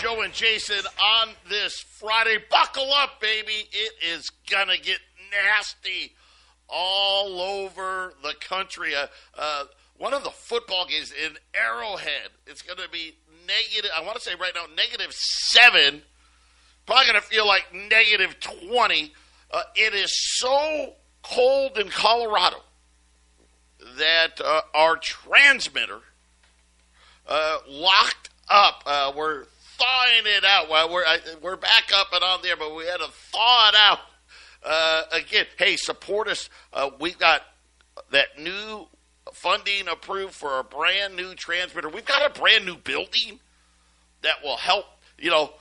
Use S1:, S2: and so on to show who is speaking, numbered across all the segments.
S1: Joe and Jason on this Friday. Buckle up, baby. It is gonna get nasty all over the country. Uh, uh, one of the football games in Arrowhead. It's gonna be negative. I want to say right now negative seven. Probably gonna feel like negative twenty. Uh, it is so cold in Colorado that uh, our transmitter uh, locked up. Uh, we're thawing it out. Well, we're I, we're back up and on there, but we had to thaw it out uh, again. Hey, support us. Uh, we've got that new funding approved for a brand new transmitter. We've got a brand new building that will help. You know.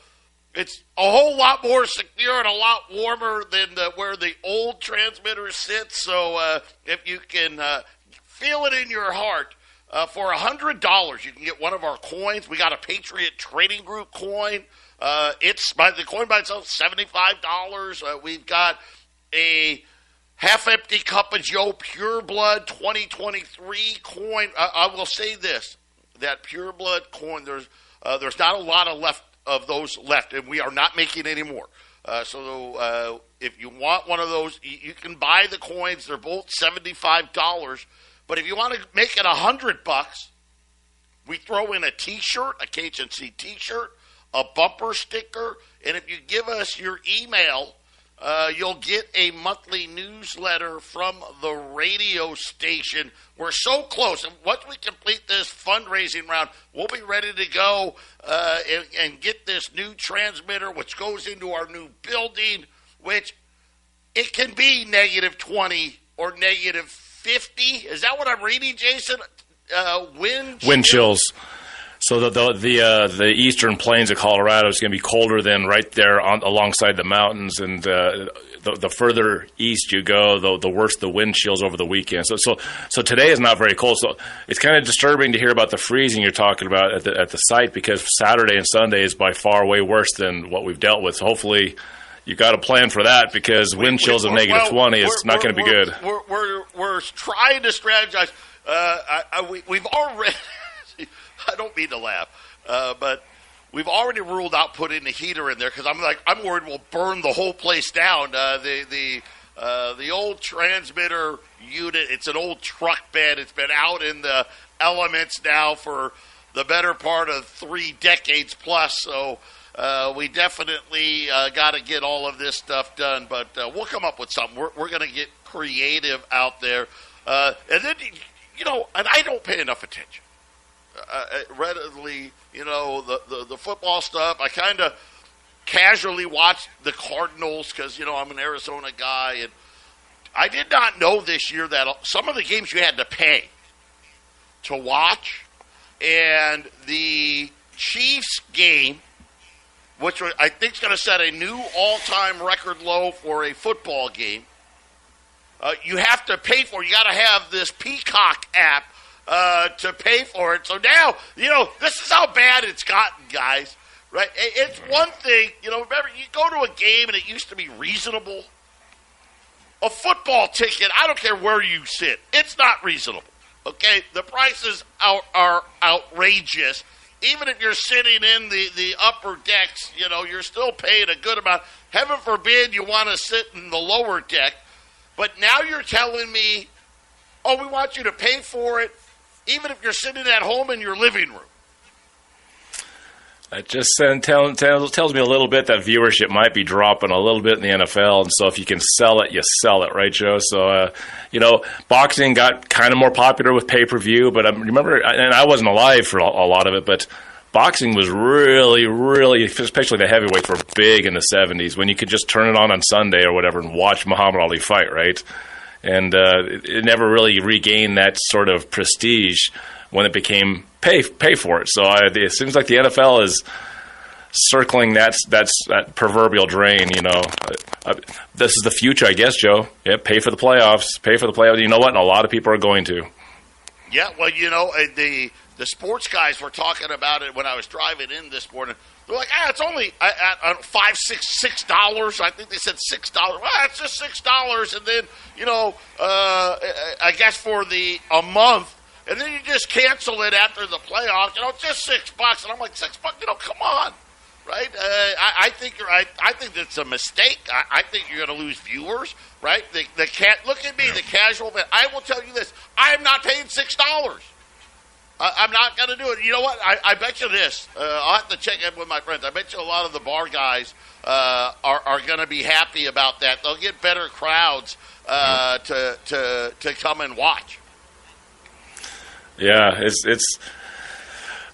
S1: It's a whole lot more secure and a lot warmer than the, where the old transmitter sits. So uh, if you can uh, feel it in your heart. Uh, for a hundred dollars, you can get one of our coins. We got a Patriot Trading Group coin. Uh, it's by the coin by itself seventy five dollars. Uh, we've got a half empty cup of Joe Pure Blood twenty twenty three coin. I will say this: that Pure Blood coin. There's uh, there's not a lot of left of those left, and we are not making any more. Uh, so uh, if you want one of those, you, you can buy the coins. They're both seventy five dollars. But if you want to make it a hundred bucks, we throw in a T-shirt, a KHNC T-shirt, a bumper sticker, and if you give us your email, uh, you'll get a monthly newsletter from the radio station. We're so close, and once we complete this fundraising round, we'll be ready to go uh, and, and get this new transmitter, which goes into our new building, which it can be negative twenty or negative 50. Is that what I'm reading, Jason? Uh, wind
S2: wind chills. So the the the, uh, the eastern plains of Colorado is going to be colder than right there on, alongside the mountains, and uh, the, the further east you go, the, the worse the wind chills over the weekend. So so so today is not very cold. So it's kind of disturbing to hear about the freezing you're talking about at the at the site because Saturday and Sunday is by far way worse than what we've dealt with. So hopefully you got a plan for that because wind chills of negative well, 20 is not going to be good.
S1: We're, we're, we're, trying to strategize. Uh, I, I, we, have already, I don't mean to laugh, uh, but we've already ruled out putting the heater in there because I'm like, I'm worried we'll burn the whole place down. Uh, the, the, uh, the old transmitter unit, it's an old truck bed. It's been out in the elements now for the better part of three decades plus. So, uh, we definitely uh, got to get all of this stuff done, but uh, we'll come up with something. We're, we're going to get creative out there. Uh, and then, you know, and I don't pay enough attention. Uh, uh, readily, you know, the, the, the football stuff, I kind of casually watch the Cardinals because, you know, I'm an Arizona guy. And I did not know this year that some of the games you had to pay to watch. And the Chiefs game – which I think is going to set a new all-time record low for a football game. Uh, you have to pay for. It. You got to have this Peacock app uh, to pay for it. So now, you know, this is how bad it's gotten, guys. Right? It's one thing, you know. Remember, you go to a game and it used to be reasonable. A football ticket, I don't care where you sit, it's not reasonable. Okay, the prices are, are outrageous even if you're sitting in the, the upper decks, you know, you're still paying a good amount. Heaven forbid you want to sit in the lower deck. But now you're telling me, oh, we want you to pay for it, even if you're sitting at home in your living room.
S2: That just tell, tell, tells me a little bit that viewership might be dropping a little bit in the NFL, and so if you can sell it, you sell it, right, Joe? So, uh, you know, boxing got kind of more popular with pay per view, but I remember, and I wasn't alive for a lot of it, but boxing was really, really, especially the heavyweights were big in the '70s when you could just turn it on on Sunday or whatever and watch Muhammad Ali fight, right? And uh, it, it never really regained that sort of prestige when it became pay pay for it. So I, it seems like the NFL is circling that's that's that proverbial drain. You know, uh, this is the future, I guess, Joe. Yeah, pay for the playoffs, pay for the playoffs. You know what? And a lot of people are going to.
S1: Yeah, well, you know uh, the the sports guys were talking about it when I was driving in this morning. They're like, ah, it's only at, at five, six, six dollars. I think they said six dollars. Well, it's just six dollars, and then you know, uh, I guess for the a month, and then you just cancel it after the playoffs. You know, it's just six bucks, and I'm like, six bucks. You know, come on, right? Uh, I, I, think you're right. I think that's a mistake. I, I think you're going to lose viewers, right? The, the cat. Look at me, the casual fan. I will tell you this: I am not paying six dollars. I, am not going to do it. You know what? I, I bet you this. Uh, I'll have to check in with my friends. I bet you a lot of the bar guys uh, are, are going to be happy about that. They'll get better crowds uh, to, to, to come and watch.
S2: Yeah, it's it's.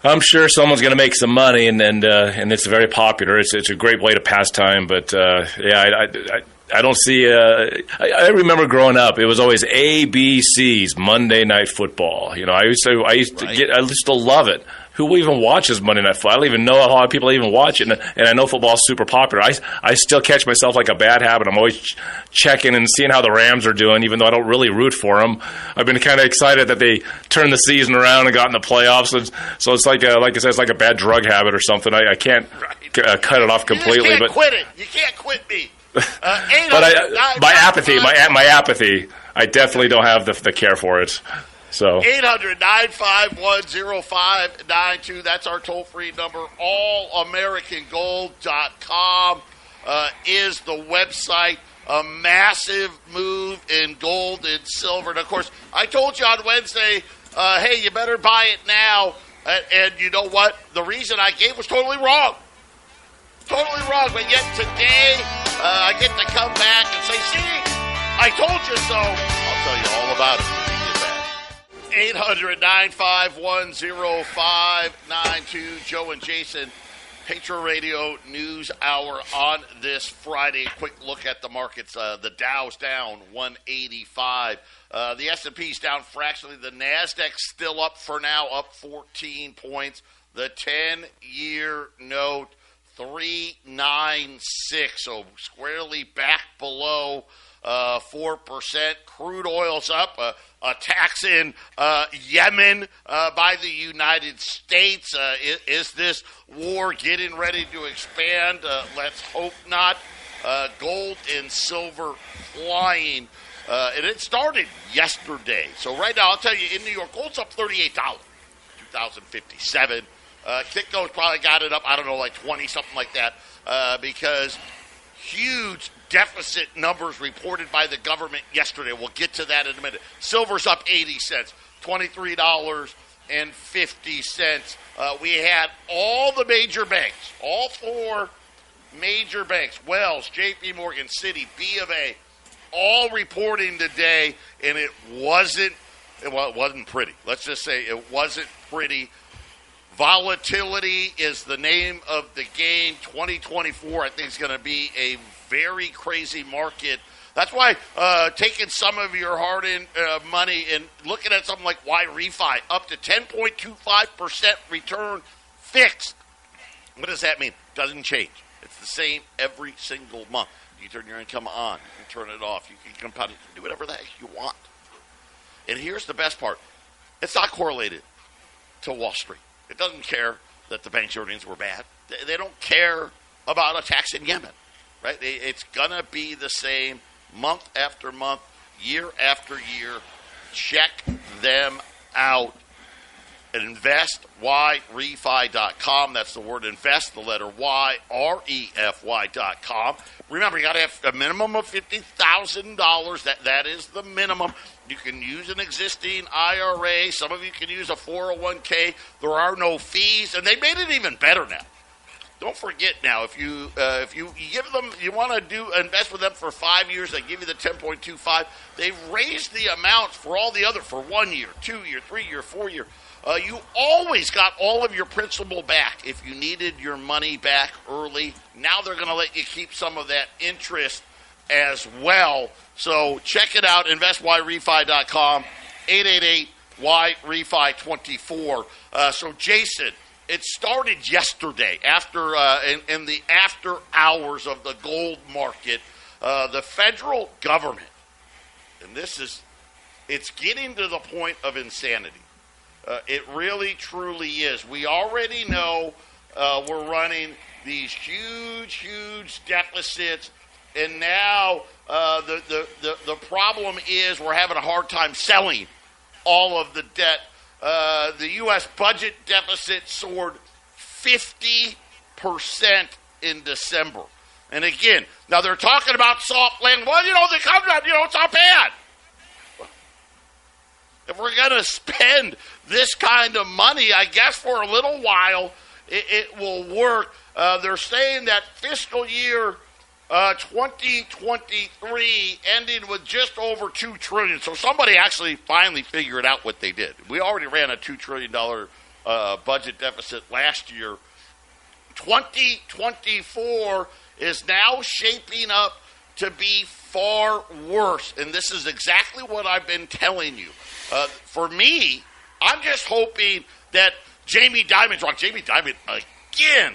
S2: I'm sure someone's going to make some money, and and uh, and it's very popular. It's it's a great way to pass time. But uh, yeah, I, I, I don't see. Uh, I, I, remember growing up, it was always ABC's Monday Night Football. You know, I used to, I used right. to get, I used to love it. Who even watches Monday Night Football? I don't even know how people even watch it, and, and I know football's super popular. I, I still catch myself like a bad habit. I'm always ch- checking and seeing how the Rams are doing, even though I don't really root for them. I've been kind of excited that they turned the season around and got in the playoffs. And so it's like, a, like I said, it's like a bad drug habit or something. I, I can't c- uh, cut it off completely.
S1: but quit it. You can't quit me. Uh,
S2: but I, my apathy, my my apathy, I definitely don't have the, the care for it. So
S1: 800-951-0592. That's our toll free number. AllAmericanGold.com uh, is the website. A massive move in gold and silver. And of course, I told you on Wednesday, uh, hey, you better buy it now. And, and you know what? The reason I gave was totally wrong totally wrong. But yet today, uh, I get to come back and say, see, I told you so. I'll tell you all about it 800 951 0592. Joe and Jason, Patriot Radio News Hour on this Friday. Quick look at the markets. Uh, the Dow's down 185. Uh, the S&P's down fractionally. The Nasdaq's still up for now, up 14 points. The 10-year note 396, so squarely back below uh, 4%. Crude oil's up. Uh, in uh, Yemen uh, by the United States. Uh, is, is, this war getting ready to expand? Uh, let's hope not. gold and silver flying. and it started yesterday. So, right now, I'll tell you, in New York, gold's up $38, 2057 uh, Kitco's probably got it up, I don't know, like 20, something like that, uh, because huge deficit numbers reported by the government yesterday. We'll get to that in a minute. Silver's up 80 cents, $23.50. Uh, we had all the major banks, all four major banks, Wells, JP Morgan, Citi, B of A, all reporting today, and it wasn't well, it wasn't pretty. Let's just say it wasn't pretty Volatility is the name of the game. 2024, I think, is going to be a very crazy market. That's why uh, taking some of your hard in uh, money and looking at something like YRefy up to 10.25% return fixed. What does that mean? Doesn't change. It's the same every single month. You turn your income on, you can turn it off, you can compound it, you can do whatever the heck you want. And here's the best part it's not correlated to Wall Street. It doesn't care that the bank's earnings were bad. They don't care about attacks in Yemen, right? It's going to be the same month after month, year after year. Check them out at investyrefy.com. That's the word invest, the letter Y, R E F Y.com. Remember, you got to have a minimum of $50,000. That, that is the minimum. You can use an existing IRA. Some of you can use a 401k. There are no fees, and they made it even better now. Don't forget now if you uh, if you, give them you want to do invest with them for five years they give you the ten point two five they've raised the amount for all the other for one year two year three year four year uh, you always got all of your principal back if you needed your money back early now they're going to let you keep some of that interest as well so check it out, investyrefy.com, 888 why refi 24. Uh, so, Jason, it started yesterday after uh, in, in, the after hours of the gold market. Uh, the federal government, and this is, it's getting to the point of insanity. Uh, it really, truly is. We already know uh, we're running these huge, huge deficits, and now uh, the, the, the, the problem is we're having a hard time selling all of the debt uh, the U.S. budget deficit soared 50% in December. And again, now they're talking about soft land. Well, you know, the comes you know, it's not bad. If we're going to spend this kind of money, I guess for a little while, it, it will work. Uh, they're saying that fiscal year uh, 2023 ending with just over two trillion. So somebody actually finally figured out what they did. We already ran a two trillion dollar uh, budget deficit last year. 2024 is now shaping up to be far worse, and this is exactly what I've been telling you. Uh, for me, I'm just hoping that Jamie Dimon's wrong. Jamie Dimon again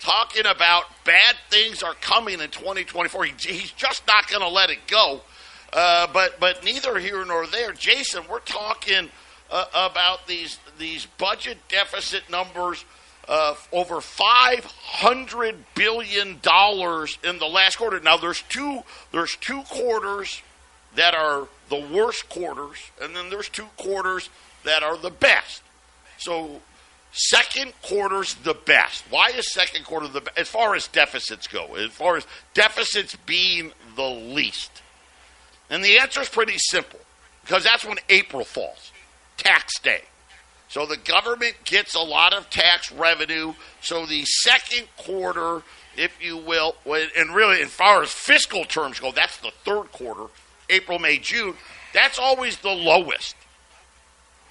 S1: talking about bad things are coming in 2024. He, he's just not going to let it go. Uh, but but neither here nor there, Jason. We're talking uh, about these these budget deficit numbers. Uh, over five hundred billion dollars in the last quarter. Now there's two there's two quarters that are the worst quarters, and then there's two quarters that are the best. So Second quarter's the best. Why is second quarter the best? As far as deficits go, as far as deficits being the least. And the answer is pretty simple because that's when April falls, tax day. So the government gets a lot of tax revenue. So the second quarter, if you will, and really, as far as fiscal terms go, that's the third quarter, April, May, June. That's always the lowest.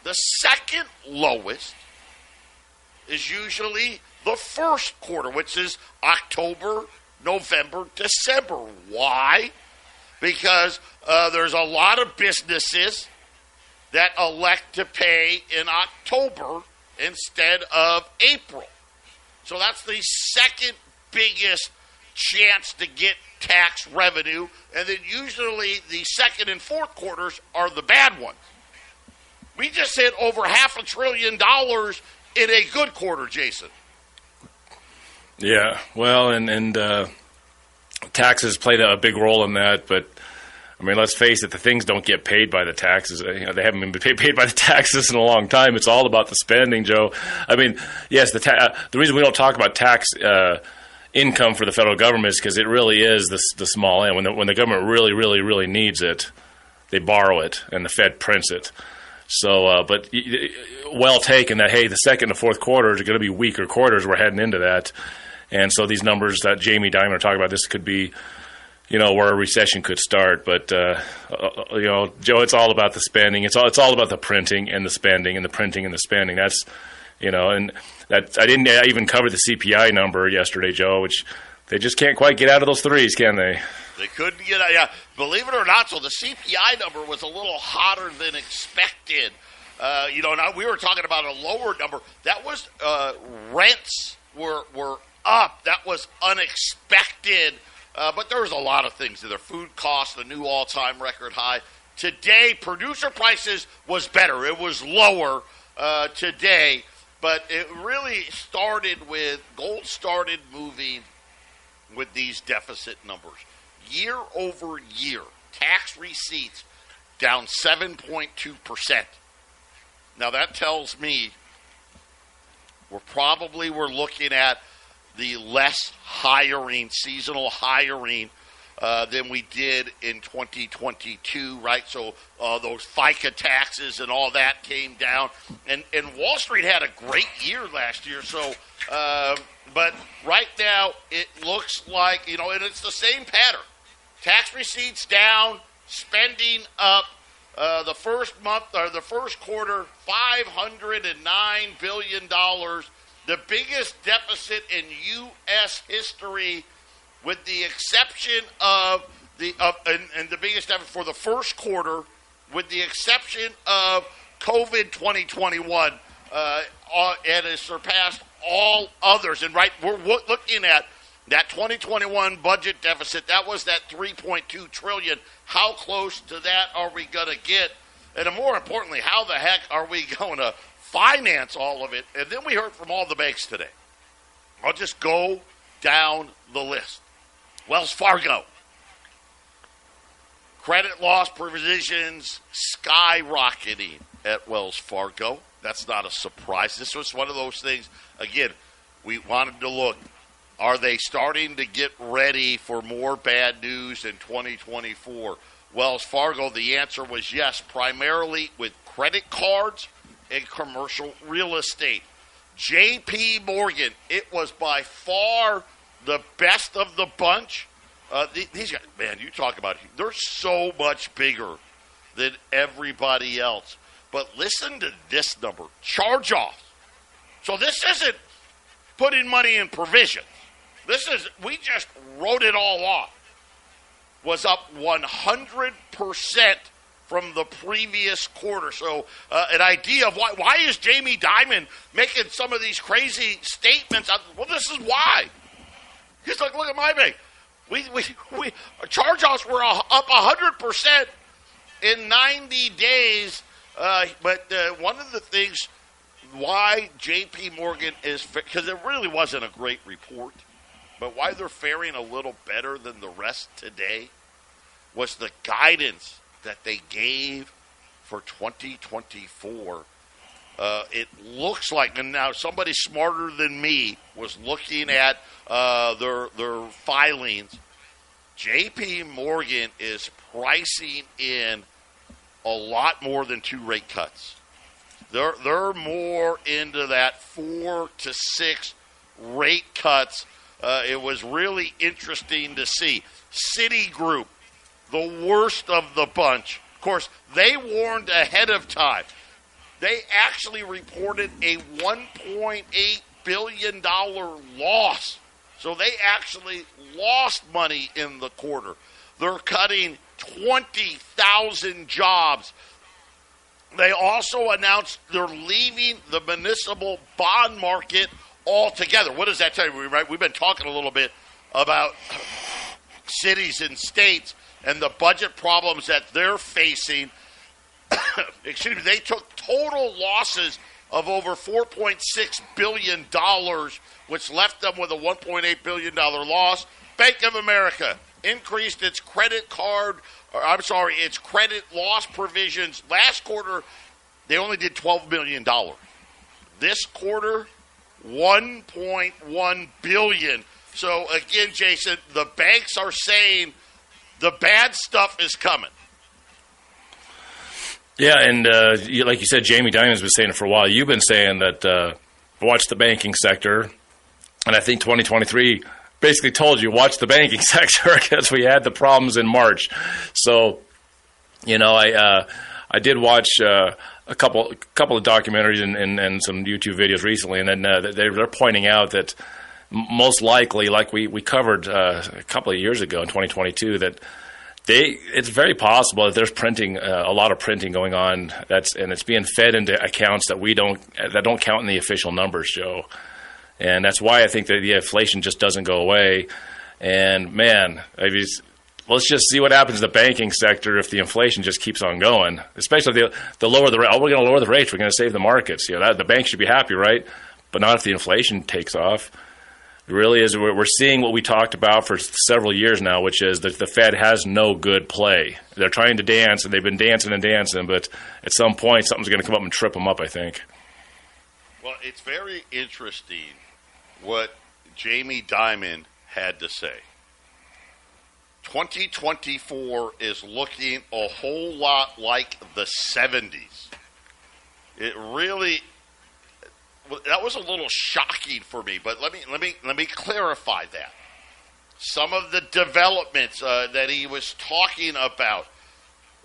S1: The second lowest is usually the first quarter, which is October, November, December. Why? Because uh, there's a lot of businesses that elect to pay in October instead of April. So that's the second biggest chance to get tax revenue. And then usually the second and fourth quarters are the bad ones. We just hit over half a trillion dollars in a good quarter, Jason.
S2: Yeah, well, and and uh, taxes played a big role in that, but. I mean, let's face it, the things don't get paid by the taxes. You know, they haven't been paid, paid by the taxes in a long time. It's all about the spending, Joe. I mean, yes, the ta- uh, the reason we don't talk about tax uh, income for the federal government is because it really is the, the small end. When the, when the government really, really, really needs it, they borrow it, and the Fed prints it. So, uh, but well taken that hey, the second and fourth quarters are going to be weaker quarters. We're heading into that, and so these numbers that Jamie Dimon are talking about, this could be, you know, where a recession could start. But uh, uh, you know, Joe, it's all about the spending. It's all it's all about the printing and the spending and the printing and the spending. That's you know, and that I didn't even cover the CPI number yesterday, Joe, which they just can't quite get out of those threes, can they?
S1: They couldn't get out. Yeah, believe it or not, so the CPI number was a little hotter than expected. Uh, you know, now we were talking about a lower number. That was uh, rents were were up. That was unexpected. Uh, but there was a lot of things. Their food costs, the new all-time record high. Today, producer prices was better. It was lower uh, today, but it really started with gold started moving with these deficit numbers year over year, tax receipts down 7.2%. Now that tells me we're probably we're looking at the less hiring, seasonal hiring uh, than we did in 2022, right? So uh, those FICA taxes and all that came down, and and Wall Street had a great year last year. So, uh, but right now it looks like you know, and it's the same pattern. Tax receipts down, spending up. Uh, the first month or the first quarter, five hundred and nine billion dollars, the biggest deficit in U.S. history, with the exception of the and, and the biggest deficit for the first quarter, with the exception of COVID 2021 uh, and has surpassed all others. And right, we're looking at that 2021 budget deficit. That was that 3.2 trillion. How close to that are we going to get? And more importantly, how the heck are we going to finance all of it? And then we heard from all the banks today. I'll just go down the list. Wells Fargo. Credit loss provisions skyrocketing at Wells Fargo. That's not a surprise. This was one of those things, again, we wanted to look. Are they starting to get ready for more bad news in 2024? Wells Fargo, the answer was yes, primarily with credit cards and commercial real estate. JP Morgan, it was by far the best of the bunch. Uh, these guys, man, you talk about they're so much bigger than everybody else. But listen to this number charge off. So this isn't putting money in provision. This is, we just wrote it all off. Was up 100% from the previous quarter. So, uh, an idea of why, why is Jamie Dimon making some of these crazy statements? Well, this is why. He's like, look at my bank. We, we, we, charge offs were up 100% in 90 days uh, but uh, one of the things why J.P. Morgan is because it really wasn't a great report, but why they're faring a little better than the rest today was the guidance that they gave for 2024. Uh, it looks like, and now somebody smarter than me was looking at uh, their their filings. J.P. Morgan is pricing in a lot more than two rate cuts. They're they're more into that four to six rate cuts. Uh, it was really interesting to see. Citigroup, the worst of the bunch. Of course, they warned ahead of time. They actually reported a 1.8 billion dollar loss. So they actually lost money in the quarter. They're cutting 20,000 jobs. They also announced they're leaving the municipal bond market altogether. What does that tell you? Right? We've been talking a little bit about cities and states and the budget problems that they're facing. Excuse me, they took total losses of over $4.6 billion, which left them with a $1.8 billion loss. Bank of America, increased its credit card, or I'm sorry, its credit loss provisions. Last quarter, they only did $12 million. This quarter, $1.1 billion. So again, Jason, the banks are saying the bad stuff is coming.
S2: Yeah, and uh, like you said, Jamie Dimon's been saying it for a while. You've been saying that uh, watch the banking sector, and I think 2023 basically told you watch the banking sector because we had the problems in March. So, you know, I uh, I did watch uh, a couple couple of documentaries and, and, and, some YouTube videos recently, and then uh, they, are pointing out that most likely, like we we covered uh, a couple of years ago in 2022, that they it's very possible that there's printing uh, a lot of printing going on that's and it's being fed into accounts that we don't that don't count in the official numbers, Joe and that's why I think that the inflation just doesn't go away. And man, I mean, let's just see what happens to the banking sector if the inflation just keeps on going. Especially the the lower the rate. Oh, we're going to lower the rates. We're going to save the markets. You know, that, the banks should be happy, right? But not if the inflation takes off. Really is. We're seeing what we talked about for several years now, which is that the Fed has no good play. They're trying to dance, and they've been dancing and dancing, but at some point, something's going to come up and trip them up. I think.
S1: Well, it's very interesting what Jamie Dimon had to say. 2024 is looking a whole lot like the 70s. It really that was a little shocking for me, but let me let me let me clarify that. Some of the developments uh, that he was talking about,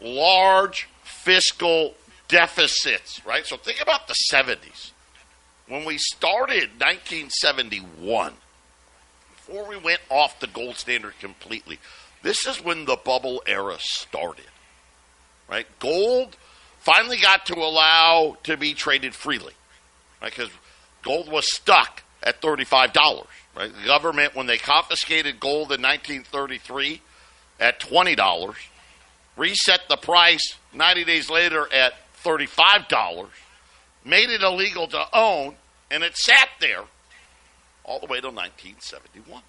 S1: large fiscal deficits, right? So think about the 70s when we started 1971, before we went off the gold standard completely, this is when the bubble era started. Right? Gold finally got to allow to be traded freely, right? Because gold was stuck at thirty-five dollars. Right? The government, when they confiscated gold in 1933 at twenty dollars, reset the price 90 days later at thirty-five dollars, made it illegal to own, and it sat there all the way till 1971.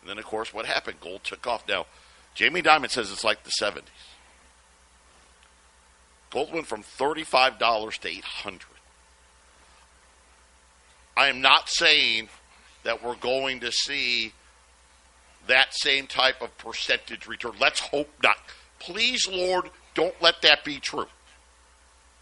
S1: And then, of course, what happened? Gold took off. Now, Jamie Dimon says it's like the 70s. Gold went from $35 to 800 I am not saying that we're going to see that same type of percentage return. Let's hope not. Please, Lord, don't let that be true.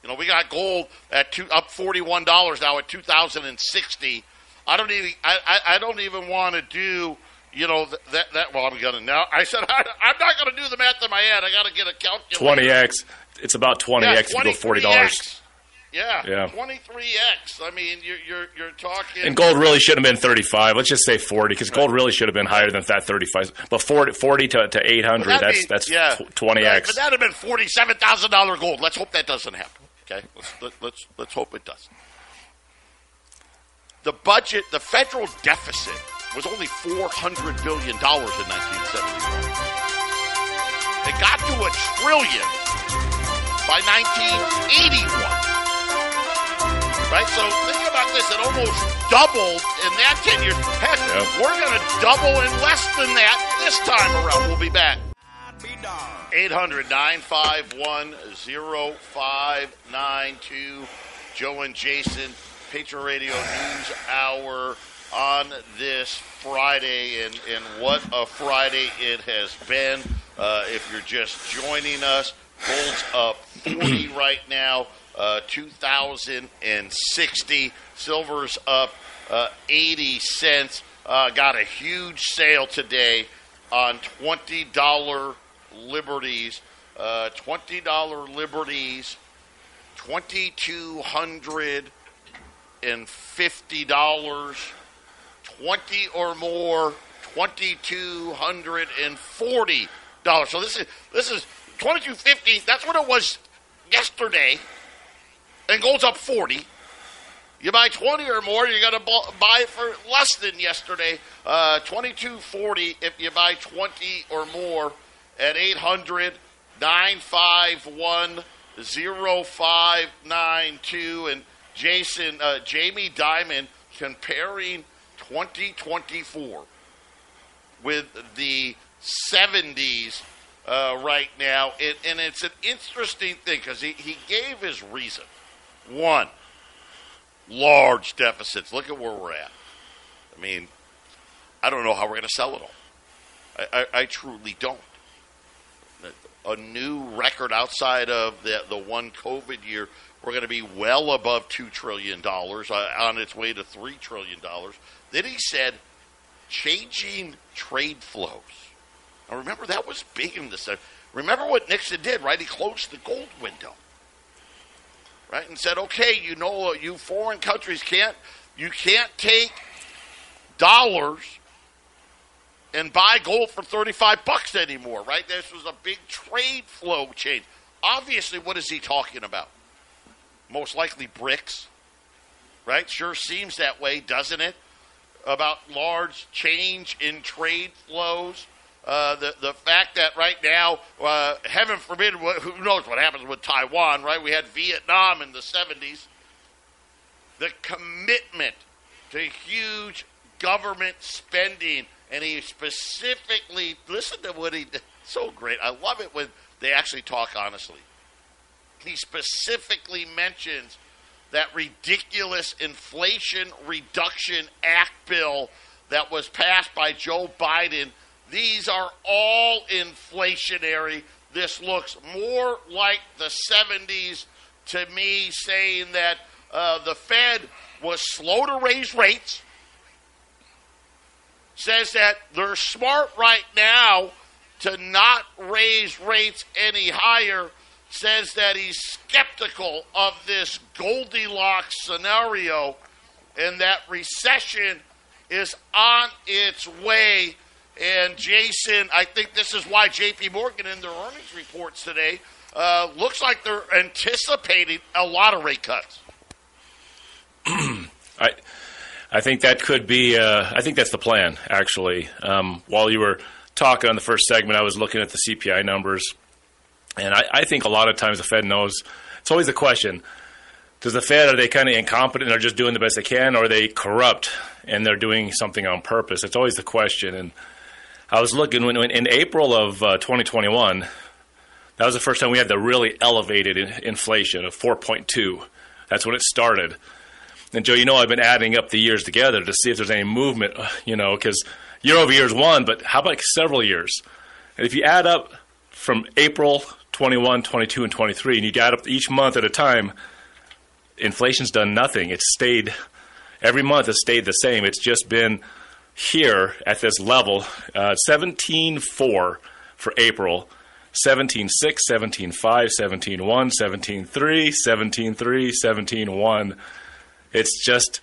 S1: You know, we got gold at two, up forty-one dollars now at two thousand and sixty. I don't even I, I, I don't even want to do you know that that well I'm gonna now I said I, am not gonna do the math in my head. I got to get a calculator.
S2: Twenty x. It's about twenty yeah, x to go forty dollars.
S1: Yeah, yeah, twenty three x. I mean, you're, you're you're talking.
S2: And gold really should have been thirty five. Let's just say forty, because gold really should have been higher than that thirty five. But 40, 40 to, to eight hundred. That's that's yeah. twenty x.
S1: But that'd have been forty seven thousand dollar gold. Let's hope that doesn't happen. Okay, let's let, us let us let us hope it doesn't. The budget, the federal deficit, was only four hundred billion dollars in nineteen seventy one. It got to a trillion by nineteen eighty one right? So think about this. It almost doubled in that 10 years. Heck, yep. we're going to double in less than that this time around. We'll be back. 800 951 0592. Joe and Jason, Patriot Radio News Hour on this Friday. And, and what a Friday it has been. Uh, if you're just joining us, Gold's up 40 right now uh, 2060. Silver's up uh, 80 cents. Uh, got a huge sale today on $20 liberties. Uh, $20 liberties, $2,250. 20 or more, $2,240. So this is this is 2250. That's what it was yesterday and gold's up 40. You buy 20 or more, you got to buy for less than yesterday. Uh, 22.40 if you buy 20 or more at 800 951 0592. And Jason, uh, Jamie Dimon comparing 2024 with the 70s uh, right now. And it's an interesting thing because he, he gave his reason. One, large deficits. Look at where we're at. I mean, I don't know how we're going to sell it all. I, I, I, truly don't. A new record outside of the, the one COVID year, we're going to be well above $2 trillion, uh, on its way to $3 trillion. Then he said, changing trade flows. Now, remember, that was big in this. Remember what Nixon did, right? He closed the gold window right, and said, okay, you know, you foreign countries can't, you can't take dollars and buy gold for 35 bucks anymore, right? This was a big trade flow change. Obviously, what is he talking about? Most likely BRICS, right? Sure seems that way, doesn't it? About large change in trade flows. Uh, the the fact that right now, uh, heaven forbid, who knows what happens with Taiwan, right? We had Vietnam in the 70s. The commitment to huge government spending, and he specifically listen to what he did. So great. I love it when they actually talk honestly. He specifically mentions that ridiculous Inflation Reduction Act bill that was passed by Joe Biden these are all inflationary. This looks more like the 70s to me, saying that uh, the Fed was slow to raise rates. Says that they're smart right now to not raise rates any higher. Says that he's skeptical of this Goldilocks scenario and that recession is on its way and Jason, I think this is why J.P. Morgan in their earnings reports today uh, looks like they're anticipating a lot of rate cuts.
S2: I, I think that could be. Uh, I think that's the plan. Actually, um, while you were talking on the first segment, I was looking at the CPI numbers, and I, I think a lot of times the Fed knows. It's always a question: Does the Fed are they kind of incompetent and are just doing the best they can, or are they corrupt and they're doing something on purpose? It's always the question. And I was looking when, when in April of uh, 2021. That was the first time we had the really elevated in, inflation of 4.2. That's when it started. And Joe, you know I've been adding up the years together to see if there's any movement, uh, you know, because year over year is one, but how about several years? And if you add up from April 21, 22, and 23, and you add up each month at a time, inflation's done nothing. It's stayed, every month has stayed the same. It's just been here at this level, uh, 17.4 for April, 17.6, 17.5, 17.1, 17.3, 17.3, 17.1 it's just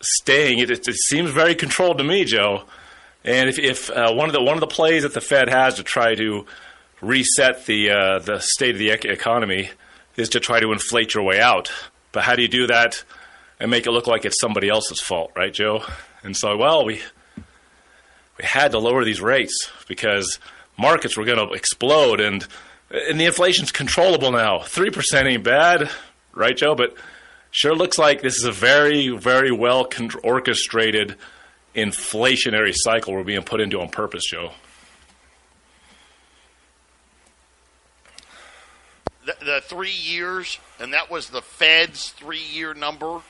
S2: staying. It, it, it seems very controlled to me, Joe. And if, if uh, one of the one of the plays that the Fed has to try to reset the uh, the state of the economy is to try to inflate your way out. But how do you do that and make it look like it's somebody else's fault, right, Joe? And so, well, we we had to lower these rates because markets were going to explode, and and the inflation's controllable now. Three percent ain't bad, right, Joe? But sure looks like this is a very, very well orchestrated inflationary cycle we're being put into on purpose, Joe.
S1: The, the three years, and that was the Fed's three-year number.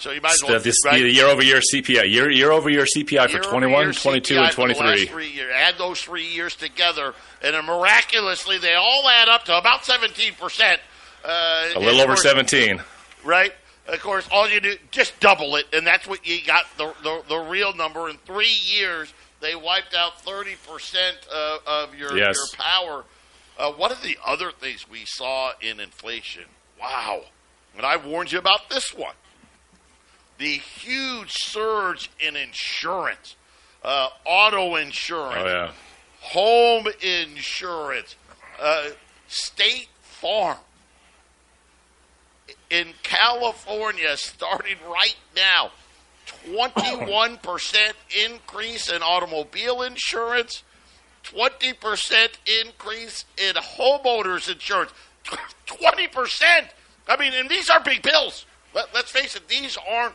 S1: So you might as well
S2: the, this, right? the year over year CPI, year year over year CPI year for 21, 22, CPI and 23.
S1: Three years. Add those three years together, and then miraculously they all add up to about 17 percent.
S2: Uh, a little over 17.
S1: Right? Of course, all you do just double it, and that's what you got the the, the real number. In three years, they wiped out thirty percent of, of your
S2: yes.
S1: your power. Uh, what are the other things we saw in inflation? Wow! And I warned you about this one: the huge surge in insurance, uh, auto insurance,
S2: oh, yeah.
S1: home insurance, uh, State Farm in California starting right now. 21% increase in automobile insurance, 20% increase in homeowners insurance. 20%! I mean, and these are big bills. Let, us face it, these aren't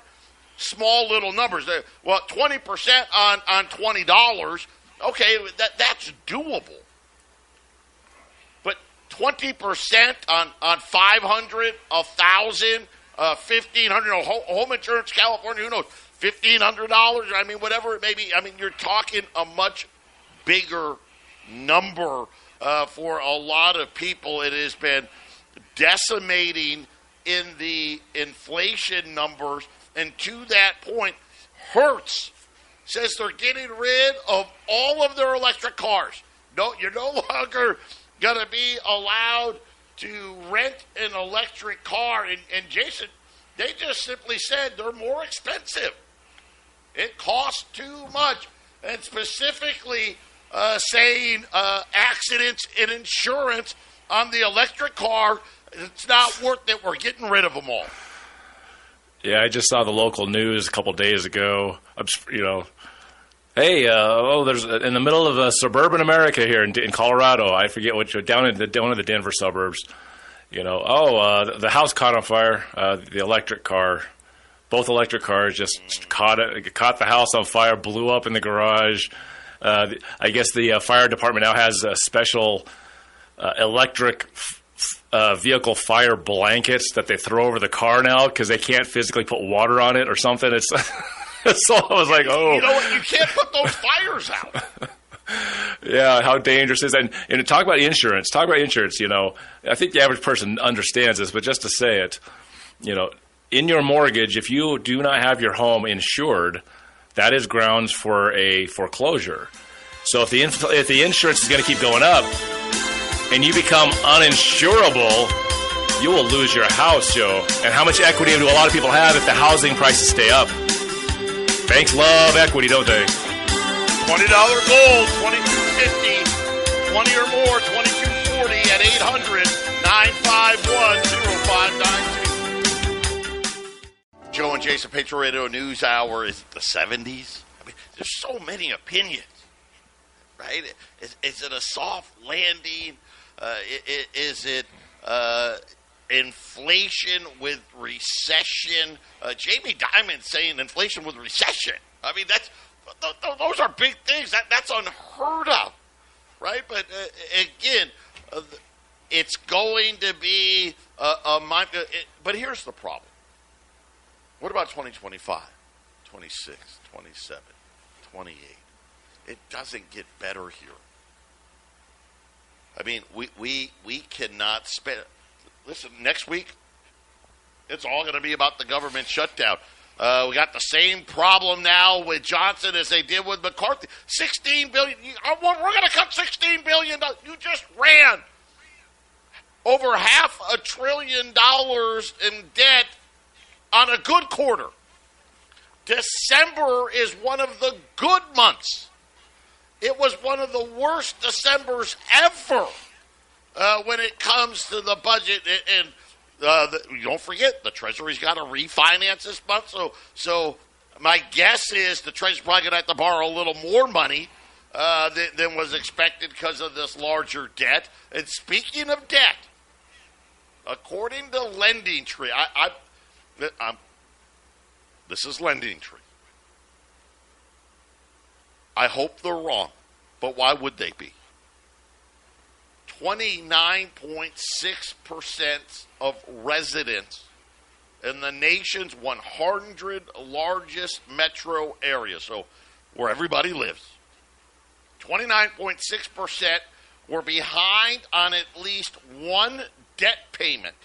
S1: small little numbers. Well, 20% on, on $20, okay, that, that's doable. But 20% on, on 500, 1,000, uh, 1,500, home insurance, California, who knows, $1,500, I mean, whatever it may be. I mean, you're talking a much bigger number uh, for a lot of people. It has been decimating in the inflation numbers. And to that point, Hertz says they're getting rid of all of their electric cars. No, you're no longer going to be allowed to rent an electric car. And, and Jason, they just simply said they're more expensive. It costs too much. And specifically uh, saying uh, accidents and insurance on the electric car, it's not worth it. We're getting rid of them all.
S2: Yeah, I just saw the local news a couple days ago. You know, Hey, uh, oh, there's in the middle of uh, suburban America here in, in, Colorado. I forget which down in the, one of the Denver suburbs. You know, oh, uh, the house caught on fire. Uh, the electric car, both electric cars, just caught it, caught the house on fire, blew up in the garage. Uh, I guess the uh, fire department now has a special electric uh, vehicle fire blankets that they throw over the car now because they can't physically put water on it or something. It's so I was like, oh.
S1: You know what? You can't put those fires out.
S2: yeah, how dangerous is that? And, and talk about insurance. Talk about insurance. You know, I think the average person understands this, but just to say it, you know, in your mortgage, if you do not have your home insured, that is grounds for a foreclosure. So if the if the insurance is going to keep going up, and you become uninsurable, you will lose your house, Joe. And how much equity do a lot of people have if the housing prices stay up? Banks love equity, don't they?
S1: $20 gold, 2250 20 or more, 2240 at 800 951 Joe and Jason Patriot Radio News Hour is the 70s. I mean, there's so many opinions, right? Is, is it a soft landing? Uh, is it uh, inflation with recession? Uh, Jamie Dimon saying inflation with recession. I mean, that's those are big things. That that's unheard of, right? But uh, again, uh, it's going to be a, a mind. Uh, but here's the problem. What about 2025, 26, 27, 28? It doesn't get better here. I mean, we, we, we cannot spend. Listen, next week, it's all going to be about the government shutdown. Uh, we got the same problem now with Johnson as they did with McCarthy. Sixteen billion. Uh, we're going to cut sixteen billion. You just ran over half a trillion dollars in debt on a good quarter. December is one of the good months. It was one of the worst Decembers ever uh, when it comes to the budget. And uh, the, don't forget, the Treasury's got to refinance this month. So, so my guess is the Treasury's probably going to have to borrow a little more money uh, than, than was expected because of this larger debt. And speaking of debt, according to Lending Tree, I, I, I'm, this is Lending Tree. I hope they're wrong, but why would they be? 29.6% of residents in the nation's 100 largest metro areas, so where everybody lives, 29.6% were behind on at least one debt payment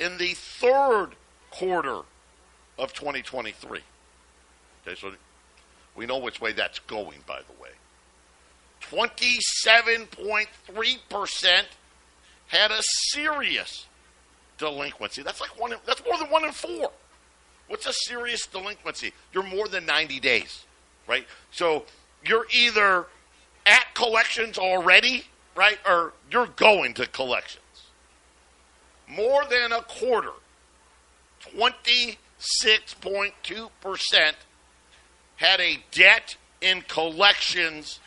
S1: in the third quarter of 2023. Okay, so we know which way that's going, by the way. 27.3% had a serious delinquency. That's like one. That's more than one in four. What's a serious delinquency? You're more than 90 days, right? So you're either at collections already, right, or you're going to collections. More than a quarter, 26.2%, had a debt in collections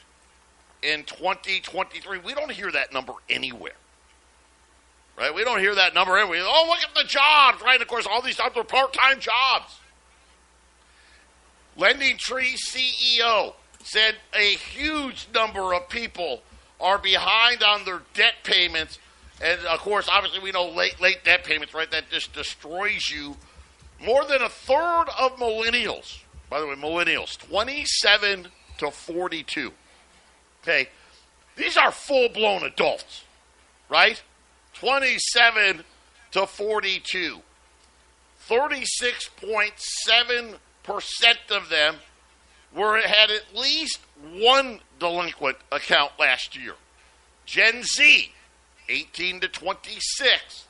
S1: in 2023. We don't hear that number anywhere. Right? We don't hear that number anywhere. Oh, look at the jobs, right? And of course, all these jobs are part time jobs. Lending Tree CEO said a huge number of people are behind on their debt payments. And of course, obviously, we know late, late debt payments, right? That just destroys you. More than a third of millennials, by the way, millennials, 27 to 42, Okay, these are full blown adults, right? 27 to 42. 36.7% of them were had at least one delinquent account last year. Gen Z, 18 to 26.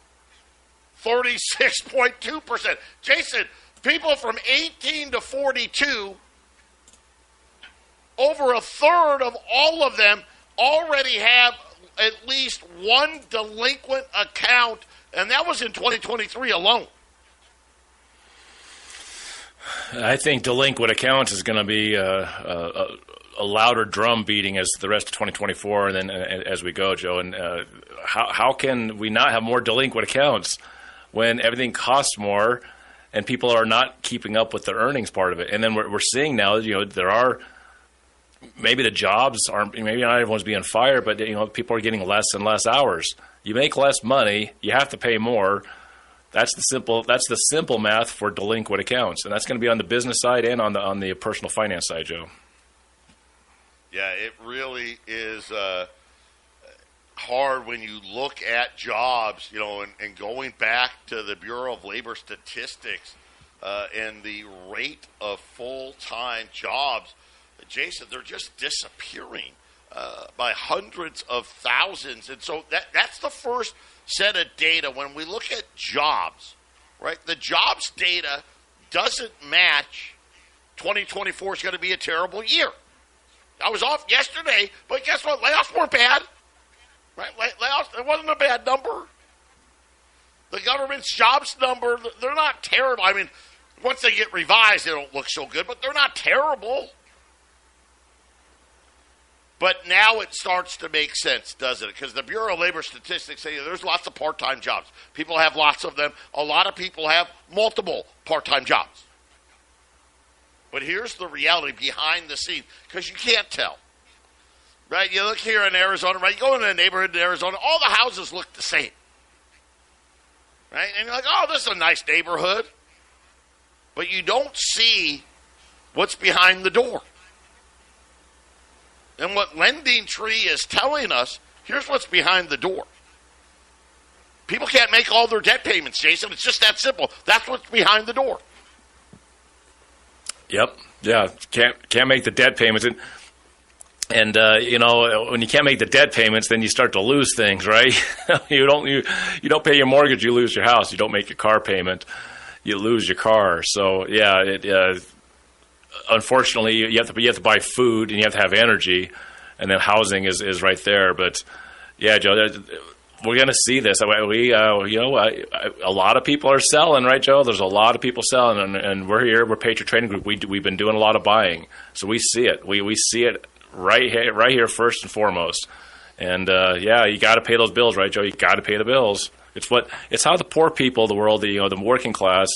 S1: 36.2%. Jason, people from 18 to 42 over a third of all of them already have at least one delinquent account, and that was in 2023 alone.
S2: I think delinquent accounts is going to be a, a, a, louder drum beating as the rest of 2024 and then uh, as we go, Joe. And uh, how, how can we not have more delinquent accounts when everything costs more and people are not keeping up with the earnings part of it? And then we're, we're seeing now, you know, there are – maybe the jobs aren't maybe not everyone's being fired, but you know people are getting less and less hours. You make less money, you have to pay more. That's the simple. That's the simple math for delinquent accounts, and that's going to be on the business side and on the on the personal finance side, Joe.
S1: Yeah, it really is uh, hard when you look at jobs, you know, and, and going back to the Bureau of Labor Statistics uh, and the rate of full time jobs Jason, they're just disappearing uh, by hundreds of thousands. And so that, that's the first set of data. When we look at jobs, right, the jobs data doesn't match 2024 is going to be a terrible year. I was off yesterday, but guess what? Layoffs weren't bad. Right? It wasn't a bad number. The government's jobs number, they're not terrible. I mean, once they get revised, they don't look so good, but they're not terrible. But now it starts to make sense, doesn't it? Because the Bureau of Labor Statistics say there's lots of part time jobs. People have lots of them. A lot of people have multiple part time jobs. But here's the reality behind the scenes because you can't tell. Right? You look here in Arizona, right? You go into a neighborhood in Arizona, all the houses look the same. Right? And you're like, oh, this is a nice neighborhood. But you don't see what's behind the door. And what Lending Tree is telling us here's what's behind the door. People can't make all their debt payments, Jason. It's just that simple. That's what's behind the door.
S2: Yep. Yeah. Can't can't make the debt payments. And, and uh, you know when you can't make the debt payments, then you start to lose things, right? you don't you you don't pay your mortgage, you lose your house. You don't make your car payment, you lose your car. So yeah, it, uh, unfortunately you have to you have to buy food and you have to have energy, and then housing is, is right there. But yeah, Joe, we're going to see this. We, uh, you know, I, I, a lot of people are selling, right, Joe? There's a lot of people selling, and, and we're here. We're Patriot Trading Group. We we've been doing a lot of buying, so we see it. We we see it right here, right here first and foremost. And uh, yeah, you got to pay those bills, right, Joe? You got to pay the bills. It's what it's how the poor people of the world, the you know, the working class,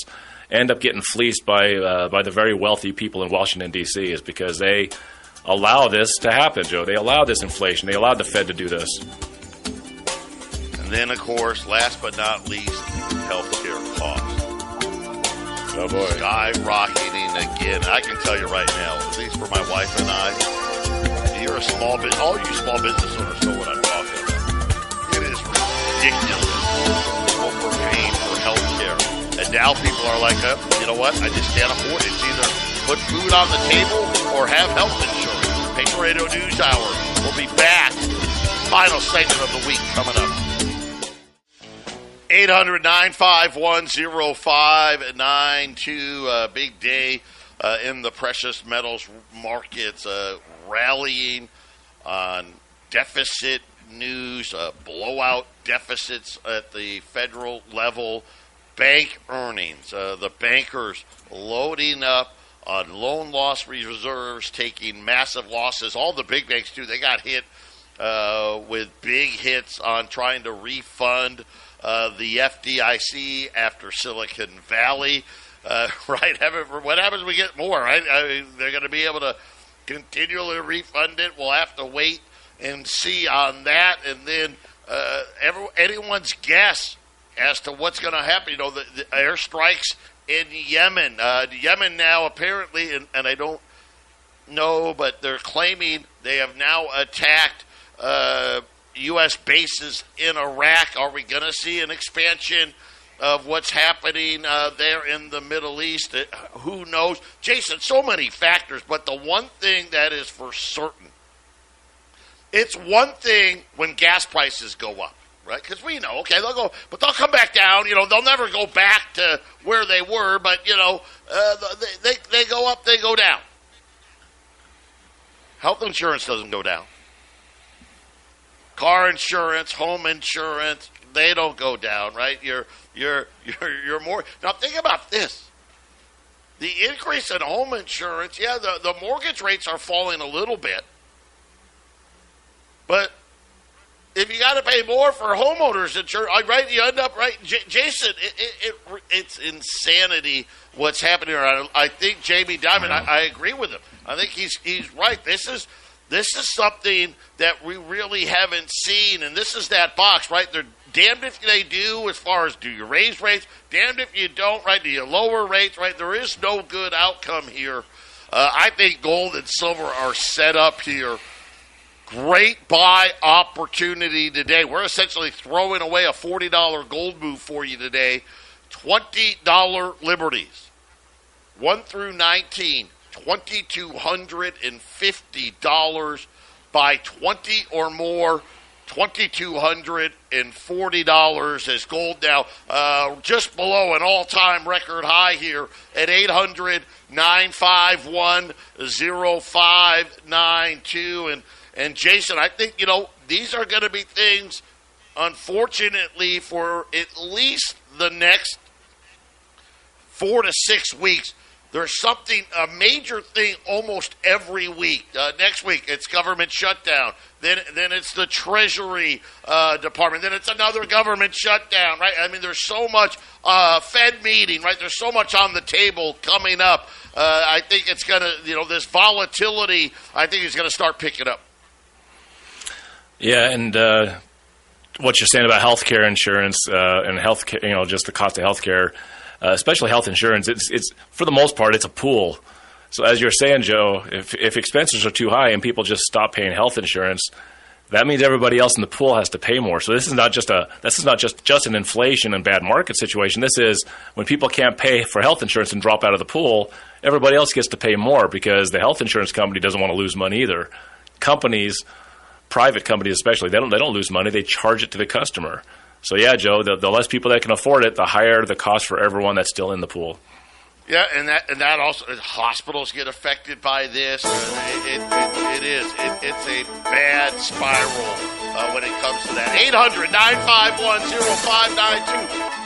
S2: end up getting fleeced by uh, by the very wealthy people in Washington D.C. is because they allow this to happen, Joe. They allow this inflation. They allowed the Fed to do this.
S1: And then, of course, last but not least, healthcare costs.
S2: Oh boy,
S1: skyrocketing again. I can tell you right now, at least for my wife and I, you're a small business. All you small business owners know what I'm talking about. It is ridiculous what for healthcare, and now people are like, oh, you know what? I just can't afford it. It's either put food on the table or have health insurance. Patriot Radio News Hour. We'll be back. Final segment of the week coming up. 800 951 Uh, big day uh, in the precious metals markets, uh, rallying on deficit news, uh, blowout deficits at the federal level, bank earnings, uh, the bankers loading up on loan loss reserves, taking massive losses. All the big banks do. They got hit uh, with big hits on trying to refund uh, the FDIC after Silicon Valley. Uh, right? What happens we get more, right? I mean, they're going to be able to continually refund it. We'll have to wait and see on that. And then uh, every, anyone's guess as to what's going to happen. You know, the, the airstrikes in Yemen. Uh, Yemen now apparently, and, and, I don't know, but they're claiming they have now attacked uh, U.S. bases in Iraq? Are we going to see an expansion of what's happening uh, there in the Middle East? Uh, who knows? Jason, so many factors, but the one thing that is for certain it's one thing when gas prices go up. Right, because we know, okay, they'll go, but they'll come back down. You know, they'll never go back to where they were. But you know, uh, they, they they go up, they go down. Health insurance doesn't go down car insurance, home insurance, they don't go down, right? You're you're you're you're more now think about this. The increase in home insurance, yeah, the, the mortgage rates are falling a little bit. But if you got to pay more for homeowners insurance, uh, right? You end up right, J- Jason. It, it, it, it's insanity what's happening. I, I think Jamie Dimon. I, I, agree with him. I think he's he's right. This is this is something that we really haven't seen, and this is that box, right? They're damned if they do, as far as do you raise rates, damned if you don't, right? Do you lower rates, right? There is no good outcome here. Uh, I think gold and silver are set up here. Great buy opportunity today. We're essentially throwing away a $40 gold move for you today. $20 liberties. 1 through 19. $2,250. Buy 20 or more. $2,240 as gold now uh, just below an all time record high here at 800 951 0592. And, and Jason, I think, you know, these are going to be things, unfortunately, for at least the next four to six weeks. There's something, a major thing almost every week. Uh, next week, it's government shutdown. Then, then it's the Treasury uh, Department. Then it's another government shutdown, right? I mean, there's so much uh, Fed meeting, right? There's so much on the table coming up. Uh, I think it's going to, you know, this volatility, I think is going to start picking up.
S2: Yeah, and uh, what you're saying about healthcare insurance uh, and health, you know, just the cost of healthcare, uh, especially health insurance, it's it's for the most part it's a pool. So as you're saying, Joe, if if expenses are too high and people just stop paying health insurance, that means everybody else in the pool has to pay more. So this is not just a this is not just just an inflation and bad market situation. This is when people can't pay for health insurance and drop out of the pool, everybody else gets to pay more because the health insurance company doesn't want to lose money either. Companies private companies especially they don't they don't lose money they charge it to the customer so yeah joe the, the less people that can afford it the higher the cost for everyone that's still in the pool
S1: yeah, and that and that also hospitals get affected by this. It, it, it, it is. It, it's a bad spiral uh, when it comes to that. 800 951 0592.